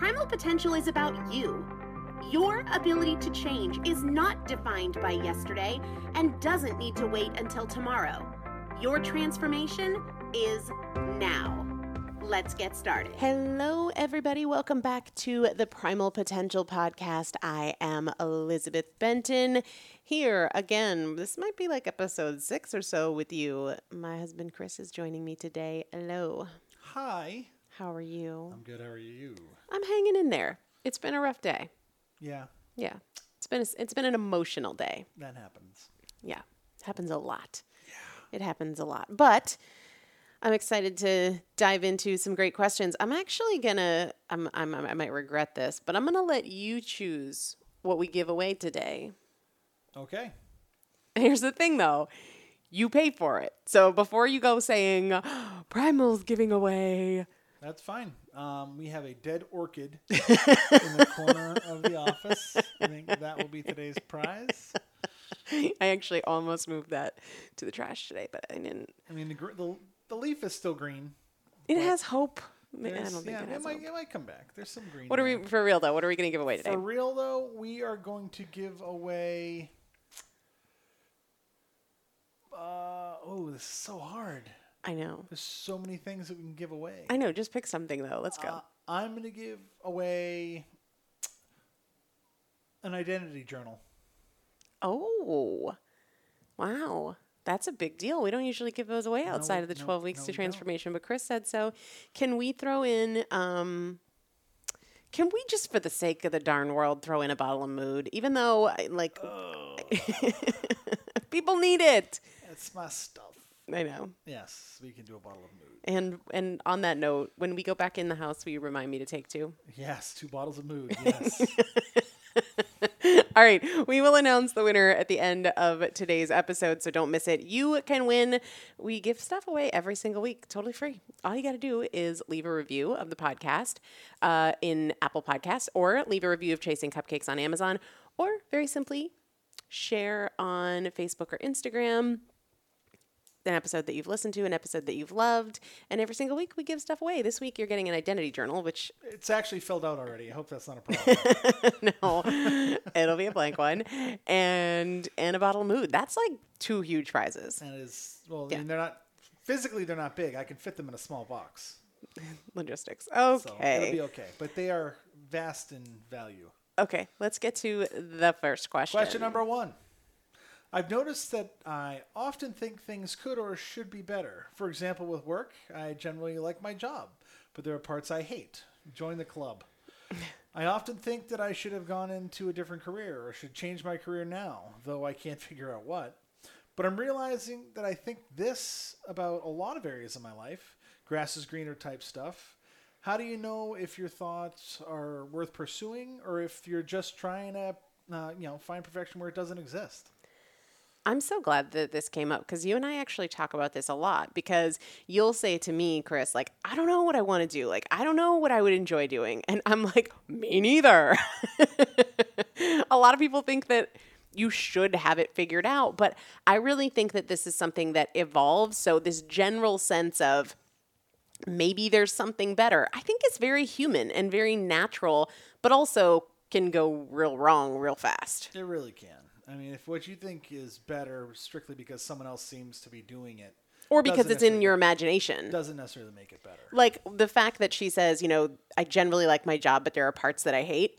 Primal potential is about you. Your ability to change is not defined by yesterday and doesn't need to wait until tomorrow. Your transformation is now. Let's get started. Hello, everybody. Welcome back to the Primal Potential Podcast. I am Elizabeth Benton here again. This might be like episode six or so with you. My husband Chris is joining me today. Hello. Hi. How are you? I'm good. How are you? I'm hanging in there. It's been a rough day. Yeah, Yeah. It's been a, it's been an emotional day. that happens. Yeah. It happens a lot. Yeah. It happens a lot. But I'm excited to dive into some great questions. I'm actually going to I'm, I'm I might regret this, but I'm going to let you choose what we give away today. Okay. Here's the thing though. You pay for it. So before you go saying Primal's giving away That's fine. Um, we have a dead orchid in the corner of the office. I think that will be today's prize. I actually almost moved that to the trash today, but I didn't. I mean, the gr- the, the leaf is still green. It has hope. I don't think yeah, it has might, hope. it might come back. There's some green. What are there. we for real though? What are we going to give away today? For real though, we are going to give away. Uh, oh, this is so hard. I know. There's so many things that we can give away. I know. Just pick something though. Let's go. Uh, I'm going to give away an identity journal. oh, wow. That's a big deal. We don't usually give those away outside we- of the no, 12 weeks no, to transformation, but Chris said so. Can we throw in um can we just for the sake of the darn world throw in a bottle of mood even though I, like Oh, people need it. it's my stuff. I know. Yes, we can do a bottle of mood. And and on that note, when we go back in the house, will you remind me to take two? Yes, two bottles of mood. Yes. All right, we will announce the winner at the end of today's episode, so don't miss it. You can win. We give stuff away every single week, totally free. All you got to do is leave a review of the podcast uh, in Apple Podcasts, or leave a review of Chasing Cupcakes on Amazon, or very simply share on Facebook or Instagram an episode that you've listened to, an episode that you've loved, and every single week we give stuff away. This week you're getting an identity journal, which it's actually filled out already. I hope that's not a problem. no, it'll be a blank one, and and a bottle of mood. That's like two huge prizes. and is well, I mean, they're not physically they're not big. I can fit them in a small box. Logistics. So it'll be okay. But they are vast in value. Okay. Let's get to the first question. Question number one. I've noticed that I often think things could or should be better. For example, with work, I generally like my job, but there are parts I hate. Join the club. I often think that I should have gone into a different career or should change my career now, though I can't figure out what. But I'm realizing that I think this about a lot of areas of my life grass is greener type stuff. How do you know if your thoughts are worth pursuing or if you're just trying to, uh, you know, find perfection where it doesn't exist? I'm so glad that this came up because you and I actually talk about this a lot. Because you'll say to me, Chris, like, I don't know what I want to do. Like, I don't know what I would enjoy doing. And I'm like, me neither. a lot of people think that you should have it figured out. But I really think that this is something that evolves. So, this general sense of, maybe there's something better. I think it's very human and very natural, but also can go real wrong real fast. It really can. I mean, if what you think is better strictly because someone else seems to be doing it, Or because doesn't it's in your imagination. doesn't necessarily make it better. Like the fact that she says, you know, I generally like my job, but there are parts that I hate.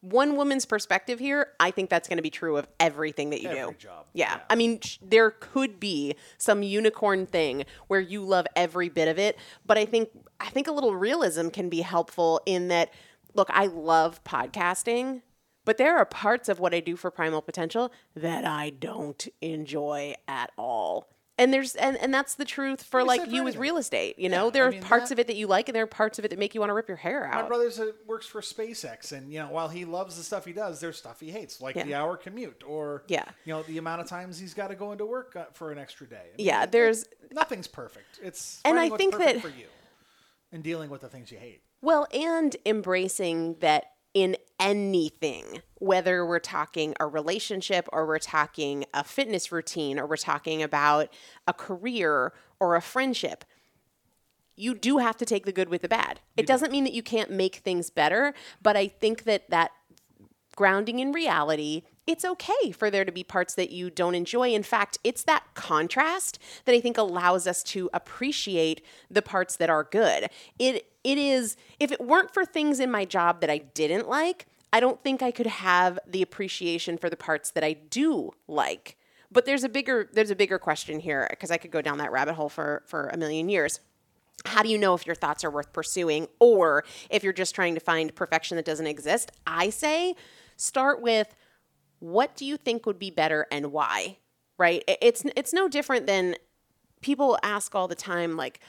One woman's perspective here, I think that's going to be true of everything that you Every do. job, Yeah. yeah. I mean, sh- there could be some unicorn thing where you love every bit of it, but I think I think a little realism can be helpful in that look, I love podcasting, but there are parts of what I do for Primal Potential that I don't enjoy at all. And there's and, and that's the truth for Like you with real estate. You know, Yeah, there I are mean, parts that- of it that you like, and there are parts of it that make you want to rip your hair out. My a, works for SpaceX, and you know, while he loves the stuff he does, there's stuff he hates, like Yeah. the hour commute, or Yeah. you know, the amount of times he's got to go into work uh, for an extra day. I mean, Yeah, it- there's- nothing's perfect. It's And I think that- for you and dealing with the things you hate. Well, and embracing that in anything, whether we're talking a relationship or we're talking a fitness routine or we're talking about a career or a friendship, you do have to take the good with the bad. It doesn't mean that you can't make things better, but I think that that grounding in reality, it's okay for there to be parts that you don't enjoy. In fact, it's that contrast that I think allows us to appreciate the parts that are good. It it is if it weren't for things in my job that I didn't like, I don't think I could have the appreciation for the parts that I do like. But there's a bigger there's a bigger question here because I could go down that rabbit hole for for a million years. how do you know if your thoughts are worth pursuing or if you're just trying to find perfection that doesn't exist? I say start with what do you think would be better and why? Right? It's it's no different than people ask all the time like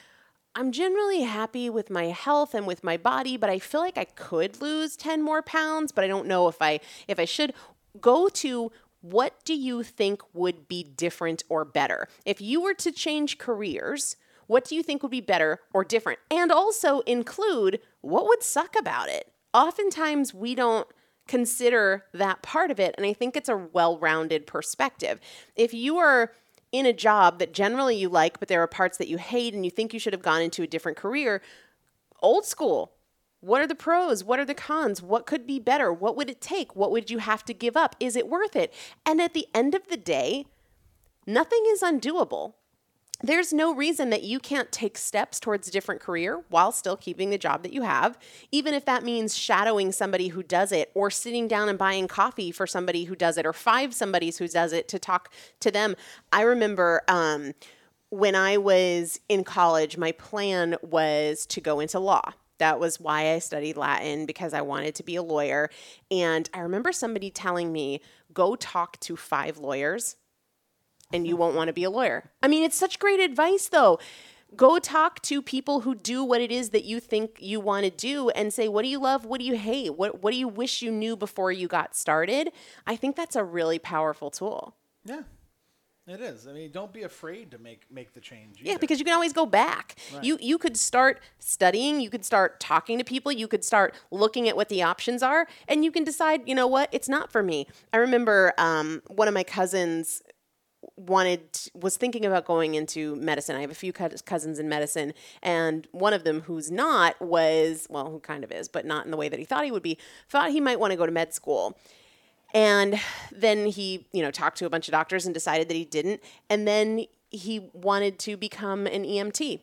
I'm generally happy with my health and with my body, but I feel like I could lose 10 more pounds, but I don't know if I if I should go to what do you think would be different or better? If you were to change careers, what do you think would be better or different? And also include what would suck about it. Oftentimes, we don't consider that part of it. And I think it's a well rounded perspective. If you are in a job that generally you like, but there are parts that you hate and you think you should have gone into a different career, old school. What are the pros? What are the cons? What could be better? What would it take? What would you have to give up? Is it worth it? And at the end of the day, nothing is undoable there's no reason that you can't take steps towards a different career while still keeping the job that you have, even if that means shadowing somebody who does it or sitting down and buying coffee for somebody who does it or five somebody's who does it to talk to them. I remember um, when I was in college, my plan was to go into law. That was why I studied Latin because I wanted to be a lawyer. And I remember somebody telling me, go talk to five lawyers and you won't want to be a lawyer. I mean, it's such great advice, though. Go talk to people who do what it is that you think you want to do and say, what do you love? What do you hate? What, what do you wish you knew before you got started? I think that's a really powerful tool. Yeah. It is. I mean, don't be afraid to make make the change. Either. Yeah, because you can always go back. Right. You you could start studying, you could start talking to people, you could start looking at what the options are, and you can decide, you know what, it's not for me. I remember um, one of my cousins wanted was thinking about going into medicine. I have a few cousins in medicine, and one of them who's not was well, who kind of is, but not in the way that he thought he would be. Thought he might want to go to med school. And then he, you know, talked to a bunch of doctors and decided that he didn't. And then he wanted to become an EMT.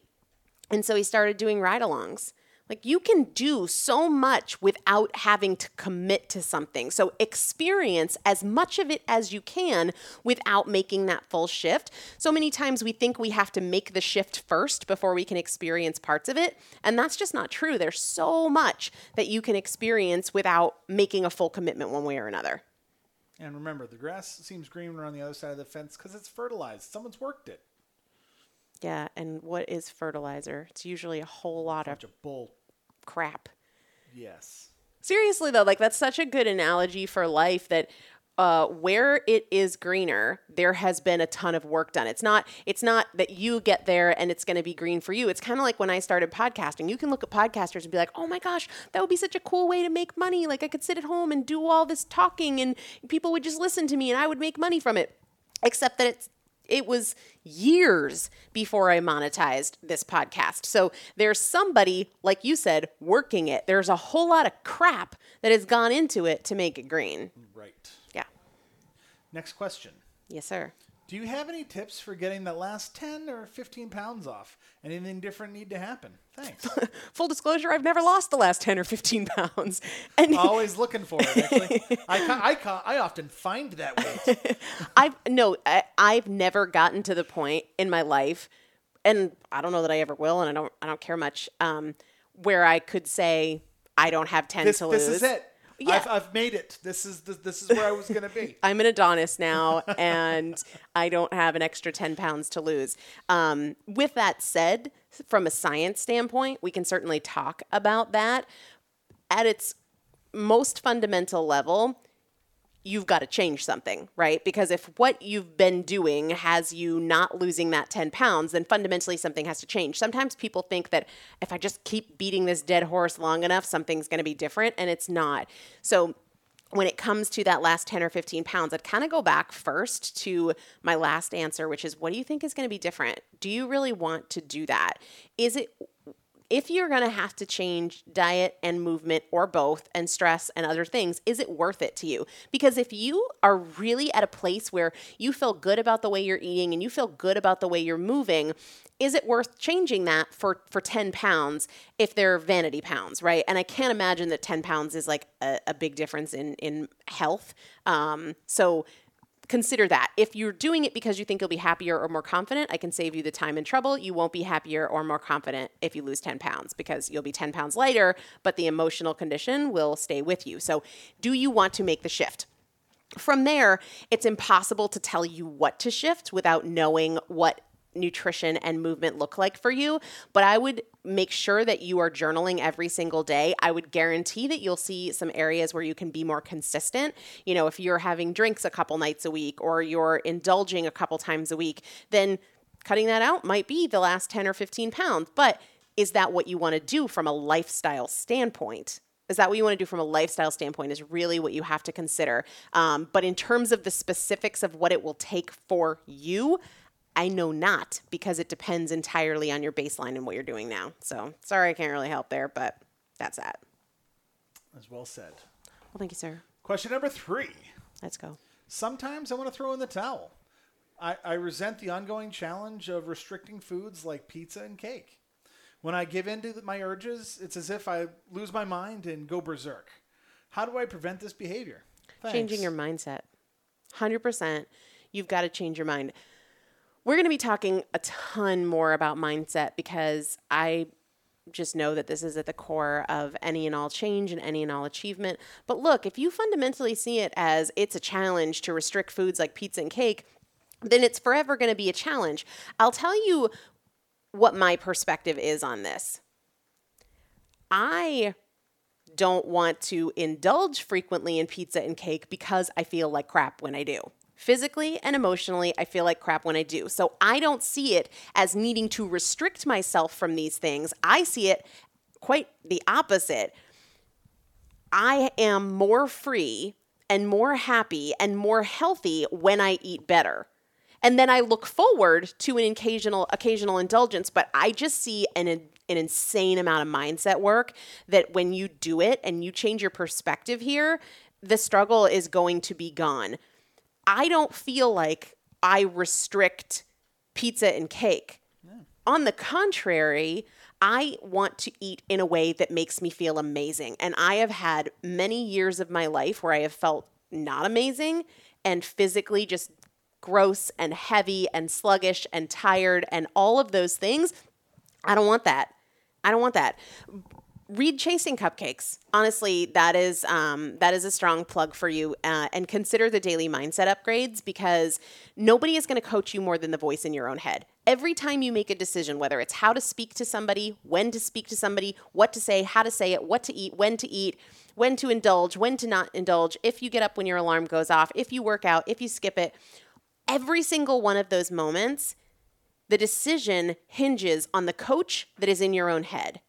And so he started doing ride alongs. Like you can do so much without having to commit to something. So experience as much of it as you can without making that full shift. So many times we think we have to make the shift first before we can experience parts of it. And that's just not true. There's so much that you can experience without making a full commitment one way or another. And remember, the grass seems greener on the other side of the fence because it's fertilized. Someone's worked it. Yeah, and what is fertilizer? It's usually a whole lot of, of bull crap. Yes. Seriously though, like that's such a good analogy for life that uh, where it is greener, there has been a ton of work done. It's not it's not that you get there and it's going to be green for you. It's kind of like when I started podcasting. You can look at podcasters and be like, "Oh my gosh, that would be such a cool way to make money. Like I could sit at home and do all this talking and people would just listen to me and I would make money from it." Except that it's it was years before I monetized this podcast. So there's somebody, like you said, working it. There's a whole lot of crap that has gone into it to make it green. Right. Yeah. Next question. Yes, sir. Do you have any tips for getting the last 10 or 15 pounds off? Anything different need to happen? Thanks. Full disclosure, I've never lost the last 10 or 15 pounds. And Always looking for it, actually. I, I, I often find that weight. I've, no, I, I've never gotten to the point in my life, and I don't know that I ever will, and I don't, I don't care much, um, where I could say, I don't have 10 this, to lose. This is it. Yeah. I've, I've made it. This is the, this is where I was going to be. I'm an Adonis now, and I don't have an extra 10 pounds to lose. Um, with that said, from a science standpoint, we can certainly talk about that. At its most fundamental level, you've got to change something, right? Because if what you've been doing has you not losing that 10 pounds, then fundamentally something has to change. Sometimes people think that if I just keep beating this dead horse long enough, something's going to be different, and it's not. So, when it comes to that last 10 or 15 pounds, I'd kind of go back first to my last answer, which is what do you think is going to be different? Do you really want to do that? Is it if you're going to have to change diet and movement or both and stress and other things, is it worth it to you? Because if you are really at a place where you feel good about the way you're eating and you feel good about the way you're moving, is it worth changing that for, for 10 pounds if they're vanity pounds, right? And I can't imagine that 10 pounds is like a, a big difference in, in health. Um, so consider that. If you're doing it because you think you'll be happier or more confident, I can save you the time and trouble. You won't be happier or more confident if you lose 10 pounds because you'll be 10 pounds lighter, but the emotional condition will stay with you. So, do you want to make the shift? From there, it's impossible to tell you what to shift without knowing what nutrition and movement look like for you. But I would make sure that you are journaling every single day. I would guarantee that you'll see some areas where you can be more consistent. You know, if you're having drinks a couple nights a week or you're indulging a couple times a week, then cutting that out might be the last 10 or 15 pounds. But is that what you want to do from a lifestyle standpoint? Is that what you want to do from a lifestyle standpoint? Is really what you have to consider. Um, but in terms of the specifics of what it will take for you, I know not because it depends entirely on your baseline and what you're doing now. So sorry, I can't really help there, but that's that. As well said. Well, thank you, sir. Question number three. Let's go. Sometimes I want to throw in the towel. I, I resent the ongoing challenge of restricting foods like pizza and cake. When I give in to my urges, it's as if I lose my mind and go berserk. How do I prevent this behavior? Thanks. Changing your mindset. 100%. You've got to change your mind. We're going to be talking a ton more about mindset because I just know that this is at the core of any and all change and any and all achievement. But look, if you fundamentally see it as it's a challenge to restrict foods like pizza and cake, then it's forever going to be a challenge. I'll tell you what my perspective is on this. I don't want to indulge frequently in pizza and cake because I feel like crap when I do. Physically and emotionally, I feel like crap when I do. So I don't see it as needing to restrict myself from these things. I see it quite the opposite. I am more free and more happy and more healthy when I eat better. And then I look forward to an occasional occasional indulgence, but I just see an an insane amount of mindset work that when you do it and you change your perspective here, the struggle is going to be gone. I don't feel like I restrict pizza and cake. On the contrary, I want to eat in a way that makes me feel amazing. And I have had many years of my life where I have felt not amazing and physically just gross and heavy and sluggish and tired and all of those things. I don't want that. I don't want that read chasing cupcakes. Honestly that is um, that is a strong plug for you uh, and consider the daily mindset upgrades because nobody is going to coach you more than the voice in your own head. Every time you make a decision whether it's how to speak to somebody when to speak to somebody what to say how to say it what to eat when to eat when to indulge when to not indulge if you get up when your alarm goes off if you work out if you skip it every single one of those moments the decision hinges on the coach that is in your own head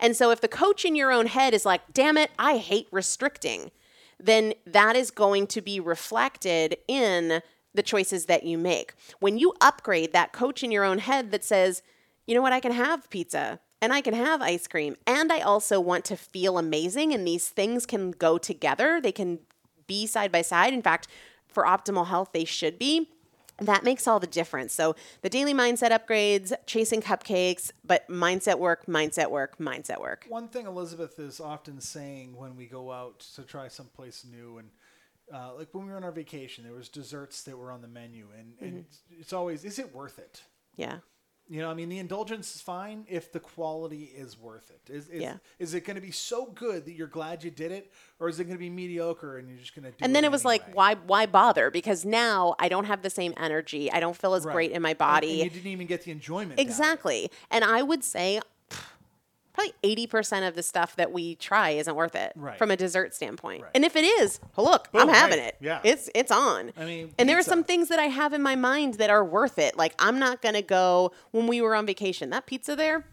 and so if the coach in your own head is like, damn it, I hate restricting, then that is going to be reflected in the choices that you make. When you upgrade that coach in your own head that says, you know what, I can have pizza and I can have ice cream and I also want to feel amazing and these things can go together, they can be side by side. In fact, for optimal health, they should be that makes all the difference. So the daily mindset upgrades, chasing cupcakes, but mindset work, mindset work, mindset work. One thing Elizabeth is often saying when we go out to try someplace new and uh, like when we were on our vacation, there was desserts that were on the menu, and, and mm-hmm. it's always, is it worth it? Yeah. You know, I mean, the indulgence is fine if the quality is worth it. Is is, Yeah. is it going to be so good that you're glad you did it, or is it going to be mediocre and you're just going to do And then it it was anyway? like, why why bother? Because now I don't have the same energy. I don't feel as Right. great in my body. And, you didn't even get the enjoyment. Exactly. And I would say probably 80% of the stuff that we try isn't worth it Right. from a dessert standpoint. Right. And if it is, look, oh, I'm having right. it. Yeah. It's it's on. I mean, and there are some things that I have in my mind that are worth it. Like I'm not going to go when we were on vacation. That pizza there,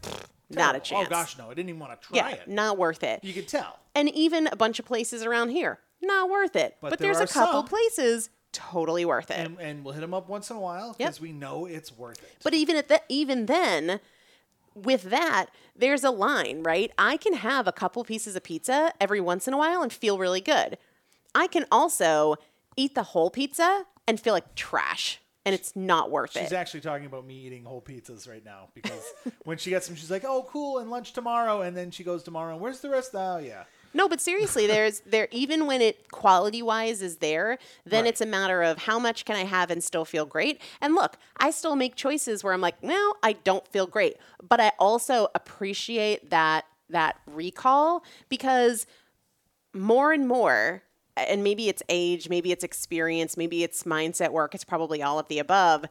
not a oh, chance. Oh gosh, no! I didn't even want to try Yeah, it. not worth it. You could tell. And even a bunch of places around here, not worth it. But But, there there's a couple some. places totally worth it. And, and we'll hit them up once in a while Yep. because we know it's worth it. But even at the, even then, with that, there's a line, right? I can have a couple pieces of pizza every once in a while and feel really good. I can also eat the whole pizza and feel like trash, and it's not worth She's it. She's actually talking about me eating whole pizzas right now because when she gets them, she's like, "Oh, cool!" And lunch tomorrow, and then she goes tomorrow, and where's the rest? Oh, yeah. No, but seriously, there's there even when it quality wise is there, then Right. it's a matter of how much can I have and still feel great. And look, I still make choices where I'm like, no, I don't feel great, but I also appreciate that that recall because more and more and maybe it's age, maybe it's experience, maybe it's mindset work, it's probably all of the above.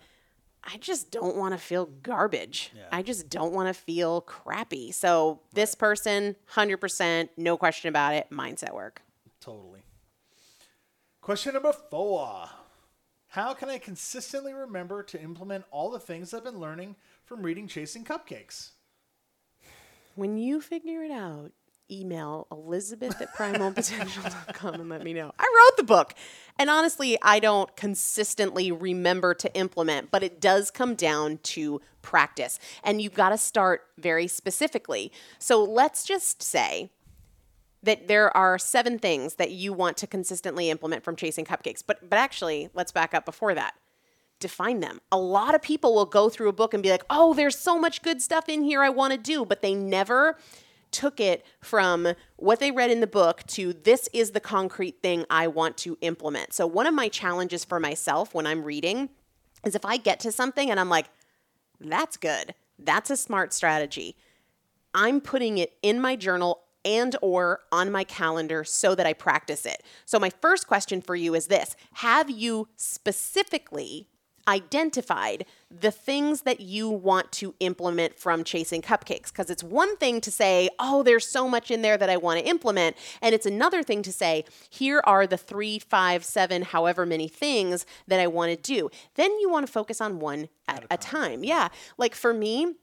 I just don't want to feel garbage. Yeah. I just don't want to feel crappy. So, this person, 100%, no question about it, mindset work. Totally. Question number four. How can I consistently remember to implement all the things I've been learning from reading Chasing Cupcakes? When you figure it out, email elizabeth at primalpotential.com and let me know. I wrote the book. And honestly, I don't consistently remember to implement, but it does come down to practice. And you've got to start very specifically. So let's just say that there are seven things that you want to consistently implement from chasing cupcakes. But but actually, let's back up before that. Define them. A lot of people will go through a book and be like, "Oh, there's so much good stuff in here I want to do," but they never took it from what they read in the book to this is the concrete thing I want to implement. So one of my challenges for myself when I'm reading is if I get to something and I'm like, "That's good. That's a smart strategy." I'm putting it in my journal and or on my calendar so that I practice it. So my first question for you is this, have you specifically identified the things that you want to implement from chasing cupcakes. Because it's one thing to say oh there's so much in there that i want to implement and it's another thing to say here are the three five seven however many things that i want to do. Then you want to focus on one at, a time. Yeah. Like for me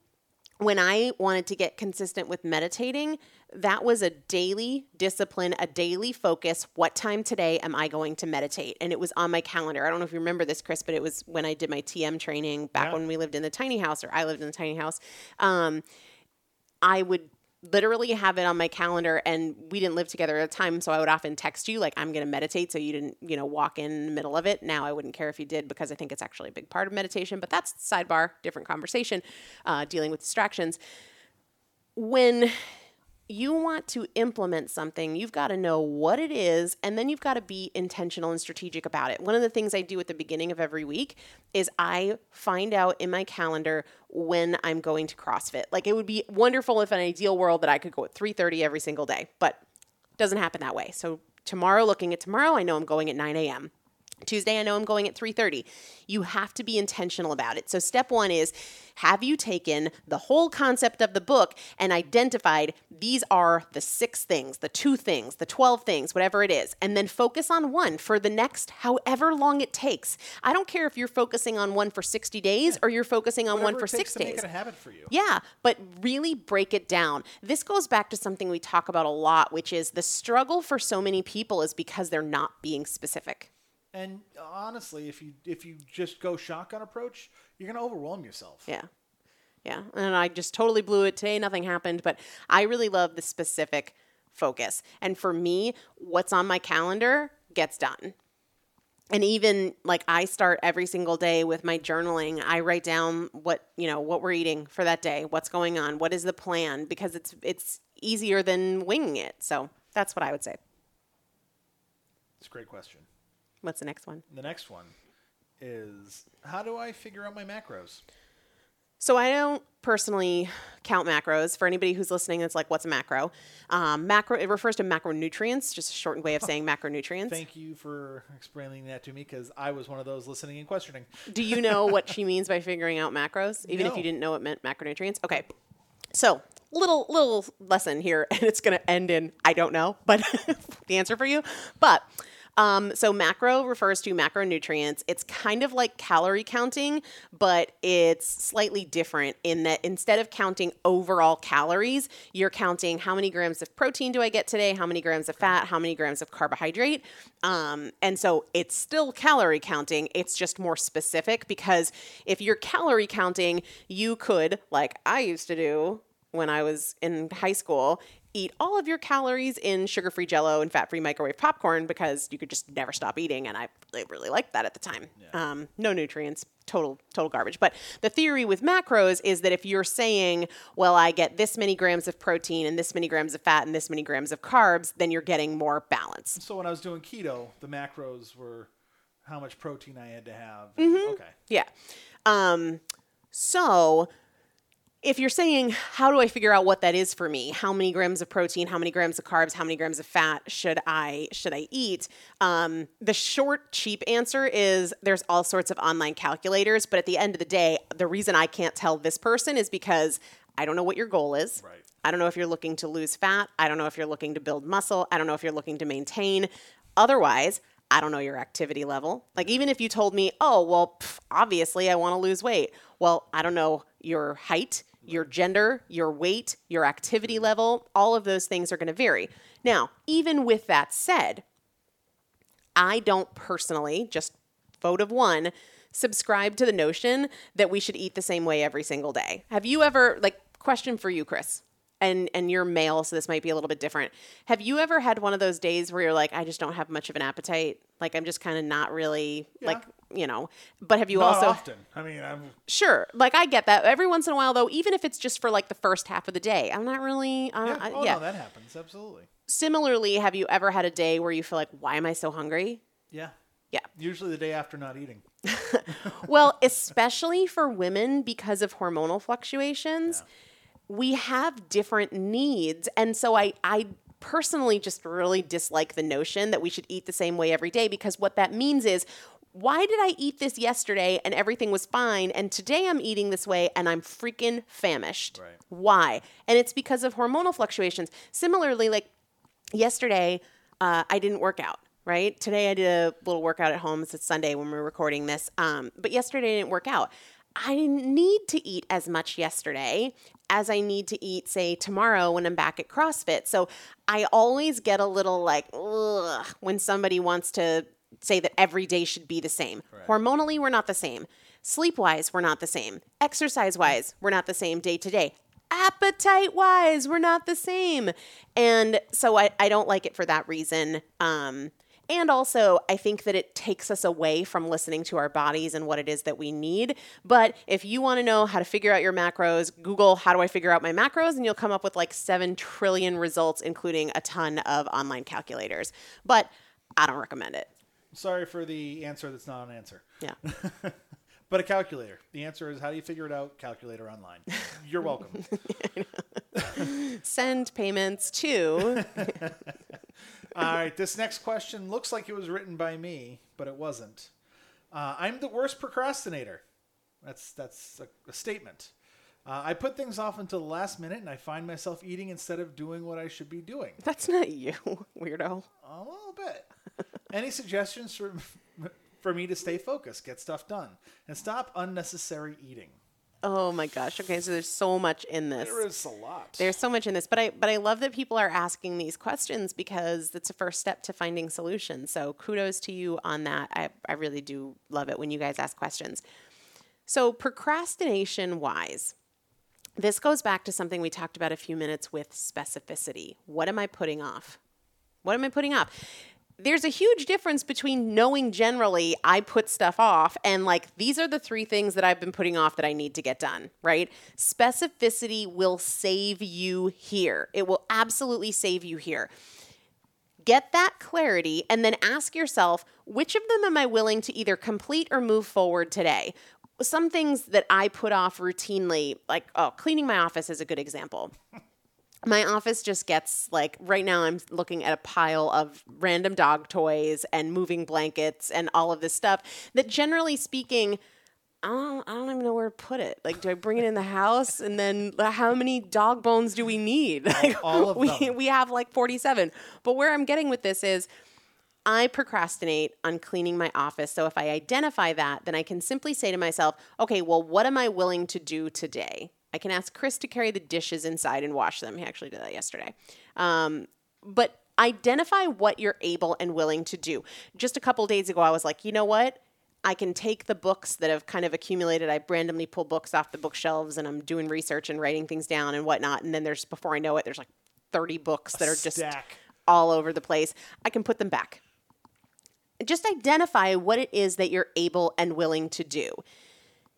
when I wanted to get consistent with meditating, that was a daily discipline, a daily focus. What time today am I going to meditate? And it was on my calendar. I don't know if you remember this, Chris, but it was when I did my TM training back Yeah. when we lived in the tiny house, or I lived in the tiny house. Um, I would literally have it on my calendar and we didn't live together at the time so i would often text you like i'm going to meditate so you didn't you know walk in the middle of it. Now i wouldn't care if you did because i think it's actually a big part of meditation but that's sidebar different conversation uh, dealing with distractions. When you want to implement something, you've got to know what it is, and then you've got to be intentional and strategic about it. One of the things I do at the beginning of every week is I find out in my calendar when I'm going to CrossFit. Like it would be wonderful if an ideal world that I could go at 3:30 every single day, but doesn't happen that way. So tomorrow, looking at tomorrow, I know I'm going at 9 a.m. Tuesday, I know I'm going at 3:30. You have to be intentional about it. So step 1 is have you taken the whole concept of the book and identified these are the 6 things, the 2 things, the 12 things, whatever it is, and then focus on one for the next however long it takes. I don't care if you're focusing on one for 60 days or you're focusing on Whatever one for it takes 6 to days. make it a habit for you. Yeah, but really break it down. This goes back to something we talk about a lot, which is the struggle for so many people is because they're not being specific. And honestly, if you if you just go shotgun approach, you're gonna overwhelm yourself. Yeah. Yeah. And I just totally blew it today. Nothing happened. But I really love the specific focus. And for me, what's on my calendar gets done. And even like I start every single day with my journaling. I write down what, you know, what we're eating for that day, what's going on, what is the plan, because it's it's easier than winging it. So that's what I would say. It's a great question. What's the next one? The next one is how do I figure out my macros? So I don't personally count macros. For anybody who's listening, that's like, what's a macro? Um, macro it refers to macronutrients, just a shortened way of saying macronutrients. Thank you for explaining that to me because I was one of those listening and questioning. Do you know what she means by figuring out macros? Even if you didn't know it meant macronutrients. Okay. So little little lesson here, and it's going to end in I don't know, but the answer for you. But um, so macro refers to macronutrients. It's kind of like calorie counting, but it's slightly different in that instead of counting overall calories, you're counting how many grams of protein do I get today, how many grams of fat, how many grams of carbohydrate. Um, and so it's still calorie counting. It's just more specific because if you're calorie counting, you could, like I used to do, when I was in high school, eat all of your calories in sugar-free jello and fat-free microwave popcorn because you could just never stop eating and i really, really liked that at the time um, no nutrients total total garbage but the theory with macros is that if you're saying well i get this many grams of protein and this many grams of fat and this many grams of carbs then you're getting more balance So when I was doing keto, the macros were how much protein I had to have. Mm-hmm. Okay. Yeah. Um, so if you're saying, how do I figure out what that is for me? How many grams of protein, how many grams of carbs, how many grams of fat should I should I eat? Um, the short, cheap answer is there's all sorts of online calculators, but at the end of the day, the reason I can't tell this person is because I don't know what your goal is. Right. I don't know if you're looking to lose fat. I don't know if you're looking to build muscle. I don't know if you're looking to maintain. Otherwise, I don't know your activity level. Like, even if you told me, oh, well, pff, obviously I want to lose weight. Well, I don't know your height, your gender, your weight, your activity mm. level. All of those things are going to vary. Now, even with that said, I don't personally, just vote of one, subscribe to the notion that we should eat the same way every single day. Have you ever like question for you, Chris? And and you're male, so this might be a little bit different. Have you ever had one of those days where you're like, I just don't have much of an appetite? Like I'm just kind of not really like, you know. But have you Not also often. I mean, I'm Sure. Like I get that. Every once in a while though, even if it's just for like the first half of the day, I'm not really uh, yeah. I- Oh yeah. no, that happens absolutely. Similarly, have you ever had a day where you feel like, why am I so hungry? Yeah. Yeah. Usually the day after not eating. well, especially for women because of hormonal fluctuations, we have different needs. And so I, I personally just really dislike the notion that we should eat the same way every day because what that means is why did I eat this yesterday and everything was fine and today I'm eating this way and I'm freaking famished? Right. Why? And it's because of hormonal fluctuations. Similarly, like yesterday uh, i didn't work out right today i did a little workout at home it's sunday when we're recording this um, but yesterday i didn't work out i didn't need to eat as much yesterday as i need to eat say tomorrow when i'm back at crossfit. So i always get a little like when somebody wants to say that every day should be the same. Hormonally we're not the same. Sleep wise we're not the same. Exercise wise we're not the same day to day. Appetite wise we're not the same. And so I, I don't like it for that reason. Um, and also i think that it takes us away from listening to our bodies and what it is that we need but if you want to know how to figure out your macros google how do i figure out my macros and you'll come up with like 7 trillion results including a ton of online calculators but i don't recommend it Sorry for the answer that's not an answer. yeah But a calculator. The answer is how do you figure it out? Calculator online. You're welcome. send payments to All right, this next question looks like it was written by me, but it wasn't. Uh, I'm the worst procrastinator. That's that's a, a statement. Uh, I put things off until the last minute, and I find myself eating instead of doing what I should be doing. that's not you weirdo A little bit. Any suggestions for for me to stay focused, get stuff done, and stop unnecessary eating? Oh my gosh. Okay, so there's so much in this. There is a lot. There's so much in this, but I but I love that people are asking these questions because it's a first step to finding solutions. So kudos to you on that. I, I really do love it when you guys ask questions. So procrastination wise, this goes back to something we talked about a few minutes with specificity. What am I putting off? What am I putting off? There's a huge difference between knowing generally I put stuff off and like these are the three things that I've been putting off that I need to get done, right? Specificity will save you here. It will absolutely save you here. Get that clarity and then ask yourself which of them am I willing to either complete or move forward today? Some things that I put off routinely, like, oh, cleaning my office is a good example my office just gets like right now i'm looking at a pile of random dog toys and moving blankets and all of this stuff that generally speaking I don't, I don't even know where to put it. Like, do I bring it in the house? And then how many dog bones do we need? Like, all of we, them. we have like 47. But where I'm getting with this is I procrastinate on cleaning my office. So if I identify that, then I can simply say to myself, okay, well, what am I willing to do today? I can ask Chris to carry the dishes inside and wash them. He actually did that yesterday. Um, but identify what you're able and willing to do. Just a couple days ago, I was like, you know what? I can take the books that have kind of accumulated. I randomly pull books off the bookshelves and I'm doing research and writing things down and whatnot. And then there's, before I know it, there's like 30 books that are just Stack. all over the place. I can put them back. Just identify what it is that you're able and willing to do.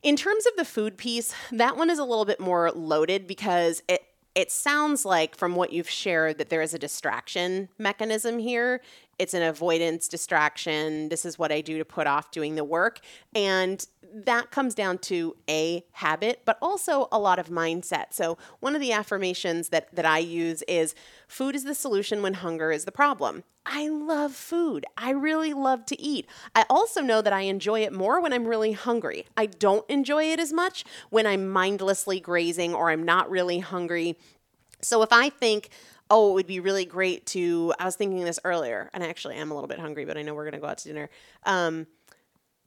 In terms of the food piece, that one is a little bit more loaded because it it sounds like from what you've shared that there is a distraction mechanism here. It's an avoidance distraction. This is what I do to put off doing the work. And that comes down to a habit, but also a lot of mindset. So, one of the affirmations that, that I use is food is the solution when hunger is the problem. I love food. I really love to eat. I also know that I enjoy it more when I'm really hungry. I don't enjoy it as much when I'm mindlessly grazing or I'm not really hungry. So if I think, oh, it would be really great to, I was thinking this earlier, and I actually am a little bit hungry, but I know we're going to go out to dinner. Um,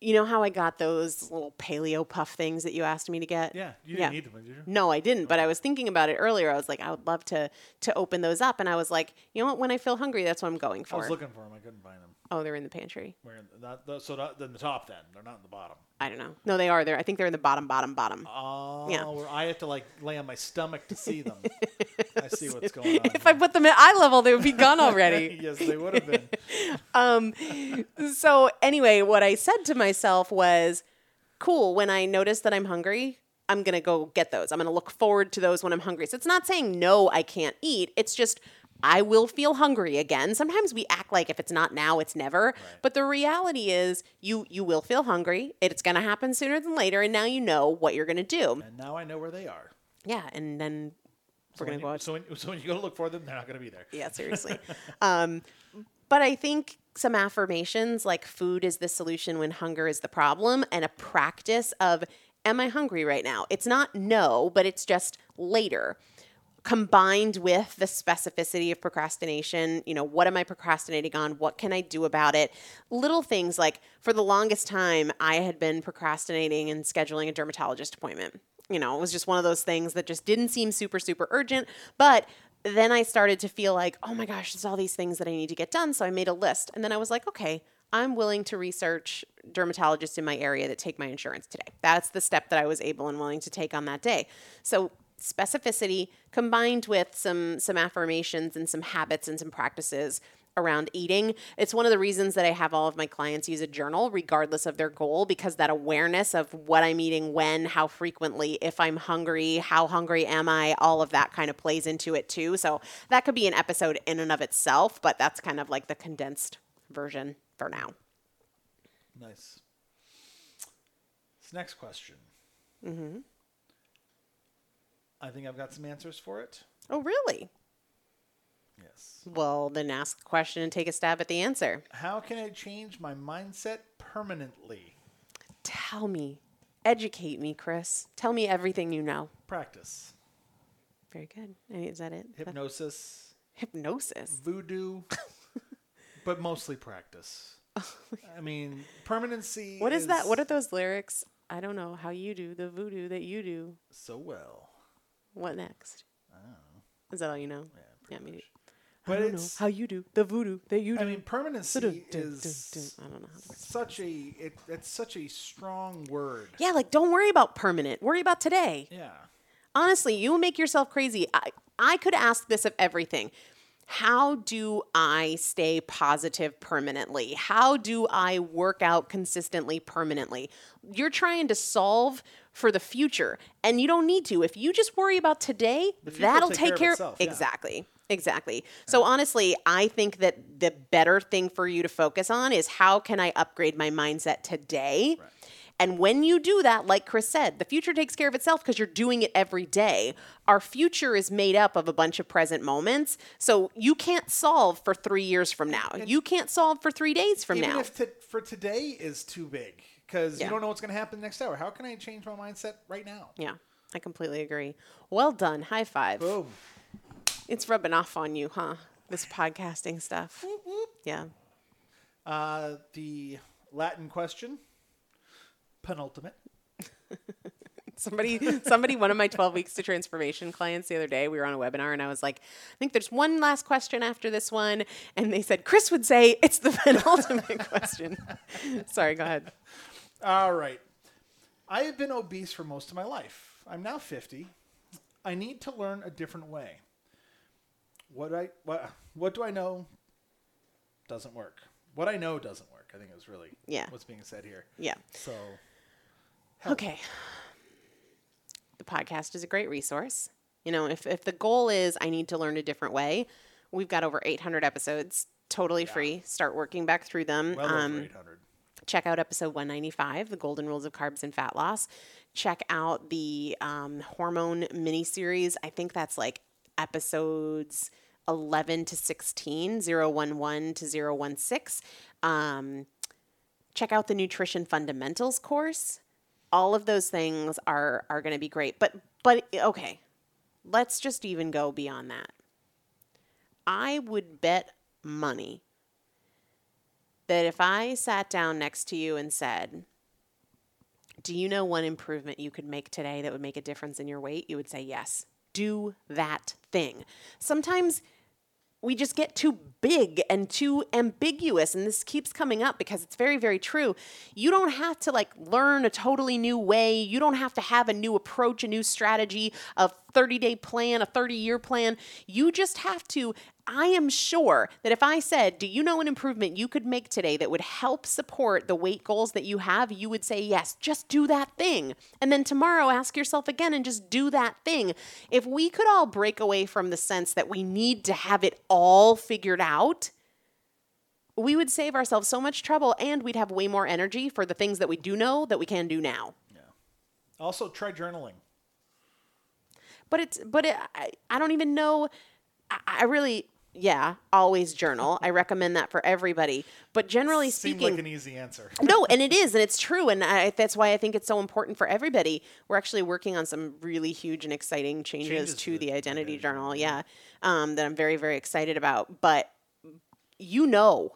you know how I got those little paleo puff things that you asked me to get? Yeah, you didn't need them, did you? No, I didn't. But I was thinking about it earlier. I was like, I would love to to open those up, and I was like, you know what? When I feel hungry, that's what I'm going for. I was looking for them. I couldn't find them. Oh, they're in the pantry. Where in the, not the, so not in the top then. They're not in the bottom. I don't know. No, they are there. I think they're in the bottom, bottom, bottom. Oh, Yeah. where I have to like lay on my stomach to see them. I see what's going on. if I put them at eye level, they would be gone already. yes, they would have been. um, so anyway, what I said to myself was, cool, when I notice that I'm hungry, I'm going to go get those. I'm going to look forward to those when I'm hungry. So it's not saying no, I can't eat. It's just I will feel hungry again. Sometimes we act like if it's not now, it's never. But the reality is you you will feel hungry. It's going to happen sooner than later and now you know what you're going to do. And now I know where they are. Yeah, and then we're going to go out so when, so when you go to look for them, they're not going to be there. yeah, seriously. um, but I think some affirmations like food is the solution when hunger is the problem, and a practice of, am I hungry right now? It's not no, but it's just later. Combined with the specificity of procrastination, you know, what am I procrastinating on? What can I do about it? Little things like for the longest time, I had been procrastinating and scheduling a dermatologist appointment you know, it was just one of those things that just didn't seem super, super urgent. But then I started to feel like, oh my gosh, there's all these things that I need to get done. So I made a list. And then I was like, okay, I'm willing to research dermatologists in my area that take my insurance today. That's the step that I was able and willing to take on that day. So specificity combined with some some affirmations and some habits and some practices around eating. It's one of the reasons that I have all of my clients use a journal, regardless of their goal, because that awareness of what I'm eating, when, how frequently, if I'm hungry, how hungry am I, all of that kind of plays into it too. So that could be an episode in and of itself, but that's kind of like the condensed version for now. Nice. This next question. Mm-hmm. I think I've got some answers for it. Oh, really? Yes. Well, then ask the question and take a stab at the answer. How can I change my mindset permanently? Tell me, educate me, Chris. Tell me everything you know. Practice. Very good. Is that it? Hypnosis, Hypnosis. voodoo, but mostly practice. I mean, permanency. What is that? What are those lyrics? I don't know how you do the voodoo that you do. so well? What next? Oh. Is that all you know? Yeah, Yeah, me. much. I But don't know it's. how you do the voodoo that you do. I mean, permanency Dun, dun, dun, is dun. I don't know how to such a. It, it's such a strong word. Yeah, like don't worry about permanent. Worry about today. Yeah. honestly, you will make yourself crazy. I, I could ask this of everything. How do I stay positive permanently? How do I work out consistently permanently? You're trying to solve for the future, and you don't need to. If you just worry about today, that'll take take care of itself, yeah. Exactly. Exactly. So honestly, I think that the better thing for you to focus on is how can I upgrade my mindset today? And when you do that, like Chris said, the future takes care of itself because you're doing it every day. Our future is made up of a bunch of present moments. So you can't solve for three years from now. You can't solve for three days from Even now. if for today is too big, because Yeah. you don't know what's going to happen next hour. How can I change my mindset right now? yeah, I completely agree. Well done. High five. Boom. It's rubbing off on you, huh? This podcasting stuff. Yeah. Uh, the Latin question. Penultimate. Somebody, somebody, one of my 12 weeks to transformation clients the other day, we were on a webinar and I was like, I think there's one last question after this one. And they said, Chris would say it's the penultimate question. Sorry, go ahead. All right. I have been obese for most of my life. I'm now 50. I need to learn a different way. what I what what do I know doesn't work. What I know doesn't work. I think it was really Yeah. what's being said here. Yeah. So Okay. The podcast is a great resource. You know, if, if the goal is I need to learn a different way, we've got over 800 episodes totally free. Start working back through them. well Um, over 800. check out episode 195 the golden rules of carbs and fat loss check out the um, hormone mini series i think that's like episodes 11 to 16 011 to 016 um, check out the nutrition fundamentals course all of those things are are going to be great but but okay let's just even go beyond that i would bet money that if I sat down next to you and said, Do you know one improvement you could make today that would make a difference in your weight? You would say, Yes. Do that thing. Sometimes we just get too big and too ambiguous and this keeps coming up because it's very very true. You don't have to like learn a totally new way. You don't have to have a new approach a new strategy a 30 day plan a 30 year plan. You just have to I am sure that if I said, Do you know an improvement you could make today that would help support the weight goals that you have? You would say, Yes, just do that thing. And then tomorrow, ask yourself again and just do that thing. If we could all break away from the sense that we need to have it all figured out, we would save ourselves so much trouble and we'd have way more energy for the things that we do know that we can do now. Yeah. Also, try journaling. But it's, but it, I, I don't even know. I, I really, yeah, always journal. I recommend that for everybody. But generally Seemed speaking, like an easy answer. no, and it is, and it's true, and I, that's why I think it's so important for everybody. We're actually working on some really huge and exciting changes, Changes to the the identity identity journal. Yeah, um, that I'm very very excited about. But you know,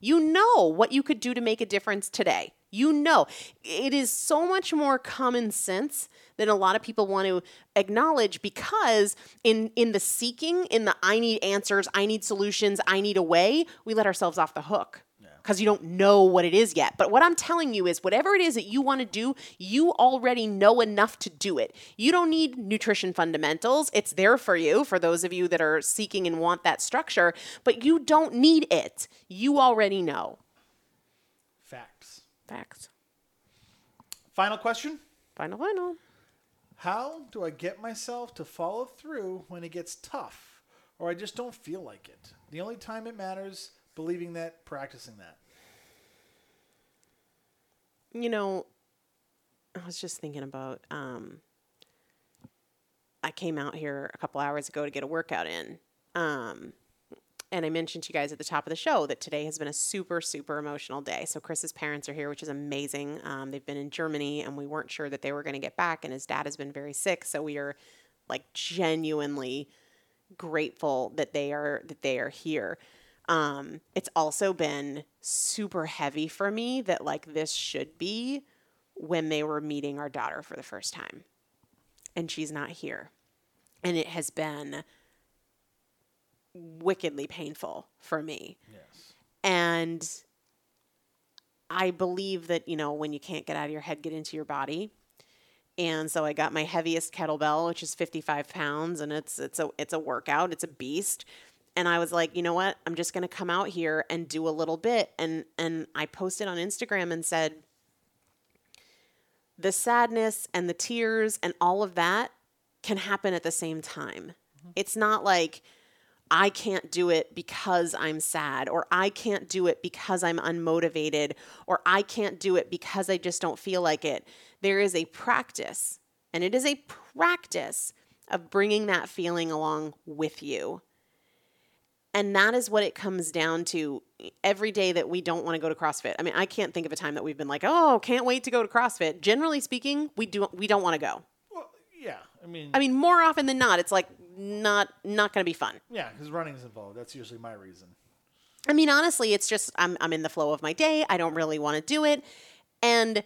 you know what you could do to make a difference today. You know, it is so much more common sense than a lot of people want to acknowledge because in in the seeking, in the I need answers, I need solutions, I need a way, we let ourselves off the hook because you don't know what it is yet. But what I'm telling you is whatever it is that you want to do, you already know enough to do it. You don't need nutrition fundamentals. It's there for you, for those of you that are seeking and want that structure, but you don't need it. You already know. Facts. Final question. Final, final. How do I get myself to follow through when it gets tough or I just don't feel like it? The only time it matters, believing that, practicing that. You know, I was just thinking about um I came out here a couple hours ago to get a workout in. Um and I mentioned to you guys at the top of the show that today has been a super, super emotional day. So Chris's parents are here, which is amazing. Um, they've been in Germany, and we weren't sure that they were going to get back. And his dad has been very sick, so we are like genuinely grateful that they are that they are here. Um, it's also been super heavy for me that like this should be when they were meeting our daughter for the first time, and she's not here, and it has been wickedly painful for me. Yes. And I believe that, you know, when you can't get out of your head, get into your body. And so I got my heaviest kettlebell, which is 55 pounds, and it's it's a it's a workout, it's a beast. And I was like, you know what? I'm just gonna come out here and do a little bit. And and I posted on Instagram and said, the sadness and the tears and all of that can happen at the same time. Mm-hmm. It's not like I can't do it because I'm sad, or I can't do it because I'm unmotivated, or I can't do it because I just don't feel like it. There is a practice, and it is a practice of bringing that feeling along with you. And that is what it comes down to every day that we don't want to go to CrossFit. I mean, I can't think of a time that we've been like, "Oh, can't wait to go to CrossFit." Generally speaking, we do we don't want to go. Well, yeah. I mean, I mean, more often than not, it's like not not going to be fun. yeah, because running's involved. That's usually my reason. I mean, honestly, it's just I'm I'm in the flow of my day. I don't really want to do it, and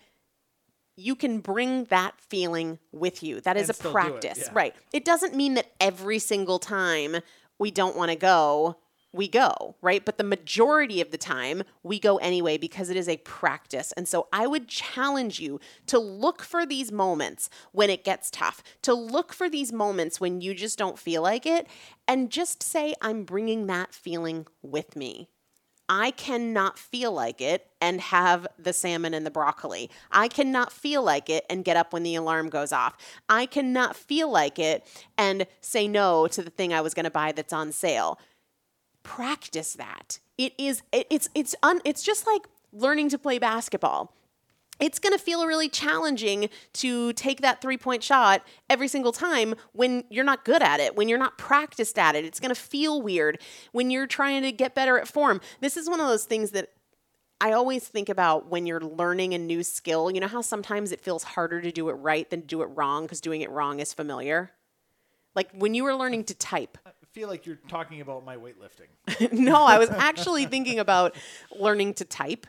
you can bring that feeling with you. That is And a do it, practice, yeah. right? It doesn't mean that every single time we don't want to go, we go, right? But the majority of the time, we go anyway because it is a practice. And so I would challenge you to look for these moments when it gets tough, to look for these moments when you just don't feel like it, and just say, I'm bringing that feeling with me. I cannot feel like it and have the salmon and the broccoli. I cannot feel like it and get up when the alarm goes off. I cannot feel like it and say no to the thing I was going to buy that's on sale practice that. It is it, it's it's un, it's just like learning to play basketball. It's going to feel really challenging to take that three point shot every single time when you're not good at it, when you're not practiced at it. It's going to feel weird when you're trying to get better at form. This is one of those things that I always think about when you're learning a new skill. You know how sometimes it feels harder to do it right than to do it wrong because doing it wrong is familiar? Like when you were learning to type, feel like you're talking about my weightlifting. no, I was actually thinking about learning to type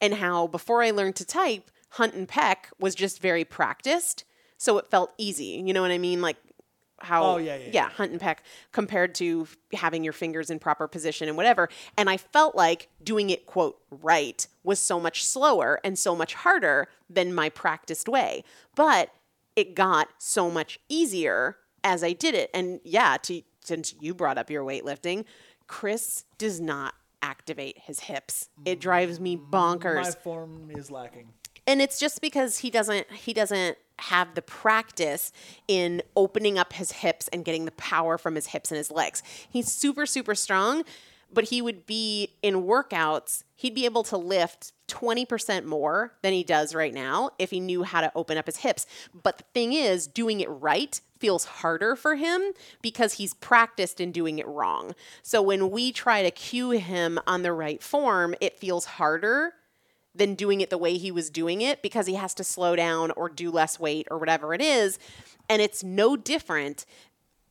and how before I learned to type, hunt and peck was just very practiced. So it felt easy. You know what I mean? Like how, Oh, yeah, yeah, yeah. hunt and peck compared to having your fingers in proper position and whatever. And I felt like doing it, quote, right was so much slower and so much harder than my practiced way. But it got so much easier as I did it. And yeah, to, since you brought up your weightlifting, Chris does not activate his hips. It mm. drives me bonkers My form is lacking. and it's just because he doesn't he doesn't have the practice in opening up his hips and getting the power from his hips and his legs. He's super super strong, but he would be in workouts, he'd be able to lift 20% more than he does right now if he knew how to open up his hips. But the thing is, doing it right feels harder for him because he's practiced in doing it wrong. So when we try to cue him on the right form, it feels harder than doing it the way he was doing it because he has to slow down or do less weight or whatever it is. And it's no different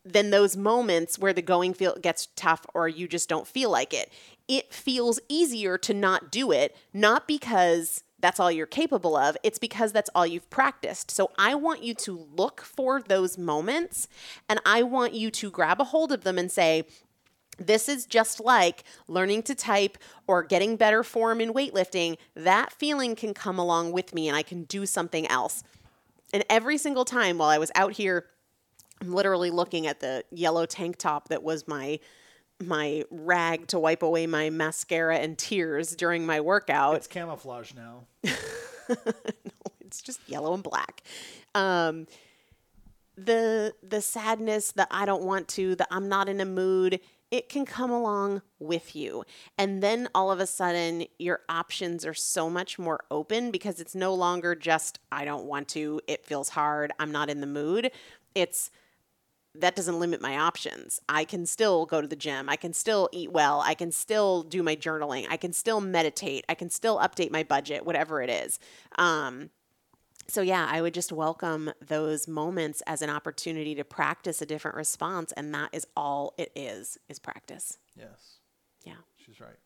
than those moments where the going feel gets tough or you just don't feel like it. It feels easier to not do it, not because that's all you're capable of, it's because that's all you've practiced. So I want you to look for those moments and I want you to grab a hold of them and say, this is just like learning to type or getting better form in weightlifting. That feeling can come along with me and I can do something else. And every single time while I was out here, I'm literally looking at the yellow tank top that was my my rag to wipe away my mascara and tears during my workout. It's camouflage now. no, it's just yellow and black. Um, the the sadness, the I don't want to, the I'm not in a mood, it can come along with you. And then all of a sudden your options are so much more open because it's no longer just I don't want to, it feels hard, I'm not in the mood. It's that doesn't limit my options. I can still go to the gym. I can still eat well. I can still do my journaling. I can still meditate. I can still update my budget, whatever it is. Um, so yeah, I would just welcome those moments as an opportunity to practice a different response, and that is all it is: is practice. Yes, Yeah. she's right.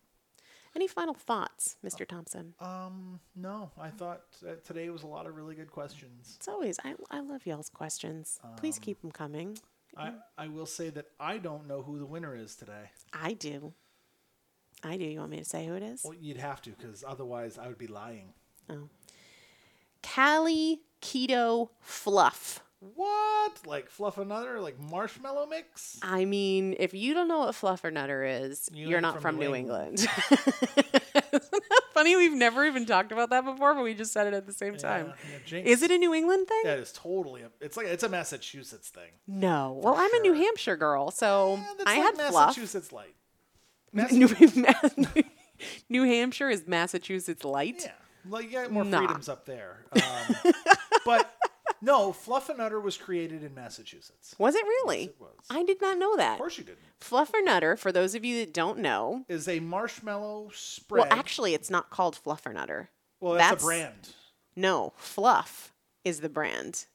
Any final thoughts, Mr. Thompson? Um, no, I thought uh, today was a lot of really good questions. It's always I, I love y'all's questions. Please keep them coming. I, I will say that I don't know who the winner is today. I do. I do. You want me to say who it is? Well, you'd have to, because otherwise I would be lying. Oh. Cali Keto Fluff. What? Like fluff another? Like marshmallow mix? I mean, if you don't know what fluffernutter is, You are not from from, New New England. Funny? We've never even talked about that before, but we just said it at the same time. Yeah, yeah, Is it a New England thing? That is totally. A, it's like it's a Massachusetts thing. No. Well, I'm a New. Hampshire girl, so Yeah, that's I like had fluff. Massachusetts light. New, New Hampshire is Massachusetts light. Yeah, like you got more Nah. freedoms up there. Um, but no, Fluff and Nutter was created in Massachusetts. Was it really? Yes, it was. I did not know that. Of course you didn't. Fluffernutter, for those of you that don't know, Is a marshmallow spread. well, actually, it's not called Fluffernutter. well, that's, that's- a brand. No, Fluff is the brand.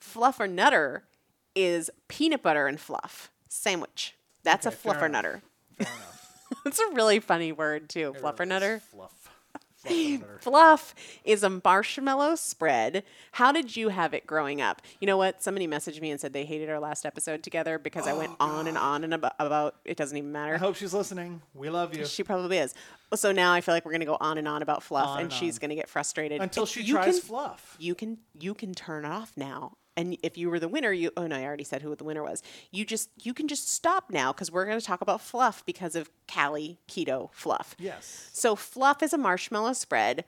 Fluffernutter is peanut butter and fluff sandwich. That's Okay, a fair fluffernutter. enough. Fair enough. It's a really funny word too, is fluffernutter. Fluff. Fluff peanut butter. Fluff is a marshmallow spread. How did you have it growing up? You know what? Somebody messaged me and said they hated our last episode together because I went Oh, on and on and about, about it doesn't even matter. I hope she's listening. We love you. She probably is. So now I feel like we're gonna go on and on about fluff, On and, and she's gonna get frustrated Until she you tries can- fluff. you can you can turn it off now. And if you were the winner, you oh no, I already said who the winner was. You just you can just stop now because we're going to talk about fluff because of Cali keto fluff. Yes. So fluff is a marshmallow spread.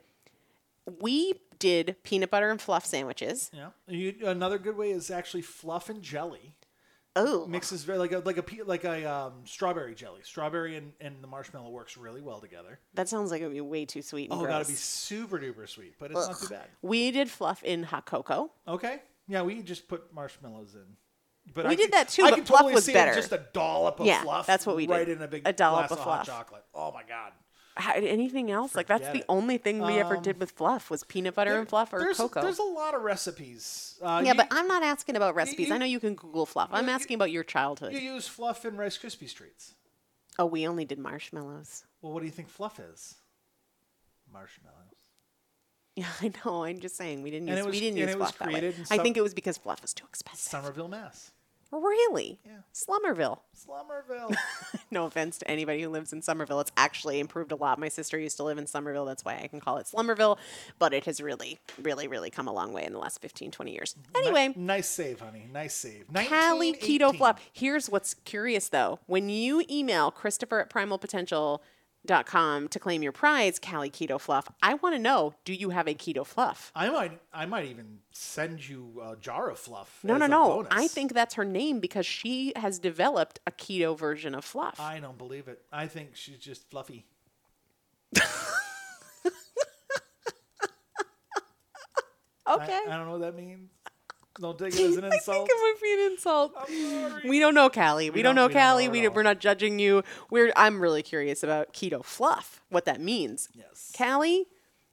We did peanut butter and fluff sandwiches. Yeah. You, another good way is actually fluff and jelly. Oh, Mixes very like a like a like a um, strawberry jelly. Strawberry and, and the marshmallow works really well together. that sounds like it would be way too sweet. And Oh, gotta gross. be super duper sweet, but it's not too bad. We did fluff in hot cocoa. Okay. Yeah, we just put marshmallows in. But We I did can- that too, I but can fluff totally was see it, better. just a dollop of Yeah, fluff. that's what we did. Right in a big A dollop glass of fluff. chocolate. Oh my god. How- Anything else? Like that's Forget the only thing we ever did with fluff was peanut butter and fluff or there's, cocoa. There's a lot of recipes. Uh, yeah, you, but I'm not asking about recipes. you- I know you can Google fluff. I'm asking about your childhood. you use fluff in Rice Krispie treats. oh, we only did marshmallows. Well, what do you think fluff is? Marshmallows. Yeah, I know. I'm just saying we didn't And use it was- we didn't and use it was fluff that way. created in I some- think it was because fluff was too expensive. Somerville, Mass. Really? Yeah. Slummerville. Slummerville. no offense to anybody who lives in Somerville. It's actually improved a lot. My sister used to live in Somerville. That's why I can call it Slummerville. But it has really, really, really come a long way in the last 15, 20 years. Anyway, Ni- nice save, honey. Nice save. Cali 1918. Keto Fluff. Here's what's curious though. When you email Christopher at primalpotential.com to claim your prize, Cali Keto Fluff, I want to know do you have a keto fluff? I might, I might even send you a jar of fluff. No, no, no. bonus. I think that's her name because she has developed a keto version of fluff. I don't believe it. I think she's just fluffy. I- okay. I, don't know what that means. Don't take it as an I think it might be an insult. We don't know, Callie. We, don't, know, don't- we don't know Callie. at we all. we're not judging you. We're I'm really curious about keto fluff, what that means. Yes. Callie,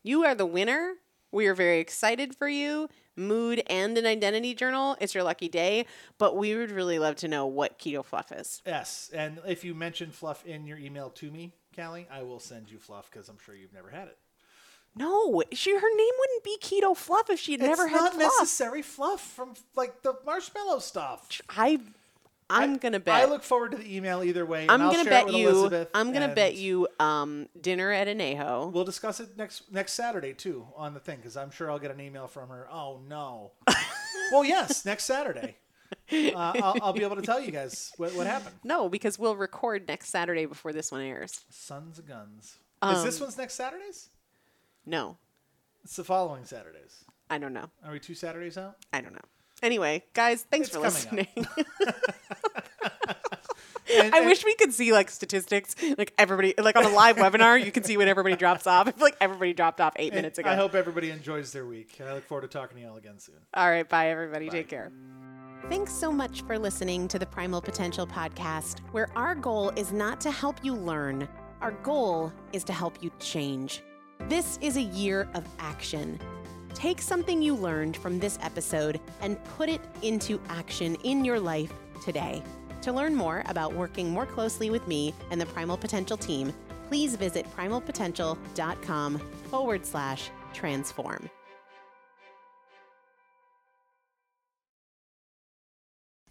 you are the winner. We are very excited for you. Mood and an identity journal. It's your lucky day, but we would really love to know what keto fluff is. Yes, and if you mention fluff in your email to me, Callie, I will send you fluff because I'm sure you've never had it. No, she her name wouldn't be keto fluff if she had never it's had not necessary fluff from like the marshmallow stuff. I I'm I- gonna bet. I look forward to the email either way. I'm gonna bet you. Elizabeth, I'm gonna bet you um, dinner at Anejo. We'll discuss it next next Saturday too on the thing because I'm sure I'll get an email from her. Oh no. well, yes, next Saturday. Uh, I'll, I'll be able to tell you guys what, what happened. No, because we'll record next Saturday before this one airs. Sons of Guns. Is Um, this one's next Saturdays? No, It's the following Saturdays. I don't know. Are we two Saturdays out? I don't know. Anyway, guys, thanks It's for coming listening. And- I and- wish we could see like statistics, like everybody, like on a live webinar, you can see when everybody drops off. I feel like everybody dropped off eight minutes ago. I hope everybody enjoys their week, and I look forward to talking to you all again soon. All right, bye everybody. Take care. Thanks so much for listening to the Primal Potential podcast, where our goal is not to help you learn. Our goal is to help you change. This is a year of action. Take something you learned from this episode and put it into action in your life today. To learn more about working more closely with me and the Primal Potential team, please visit primalpotential.com forward slash transform.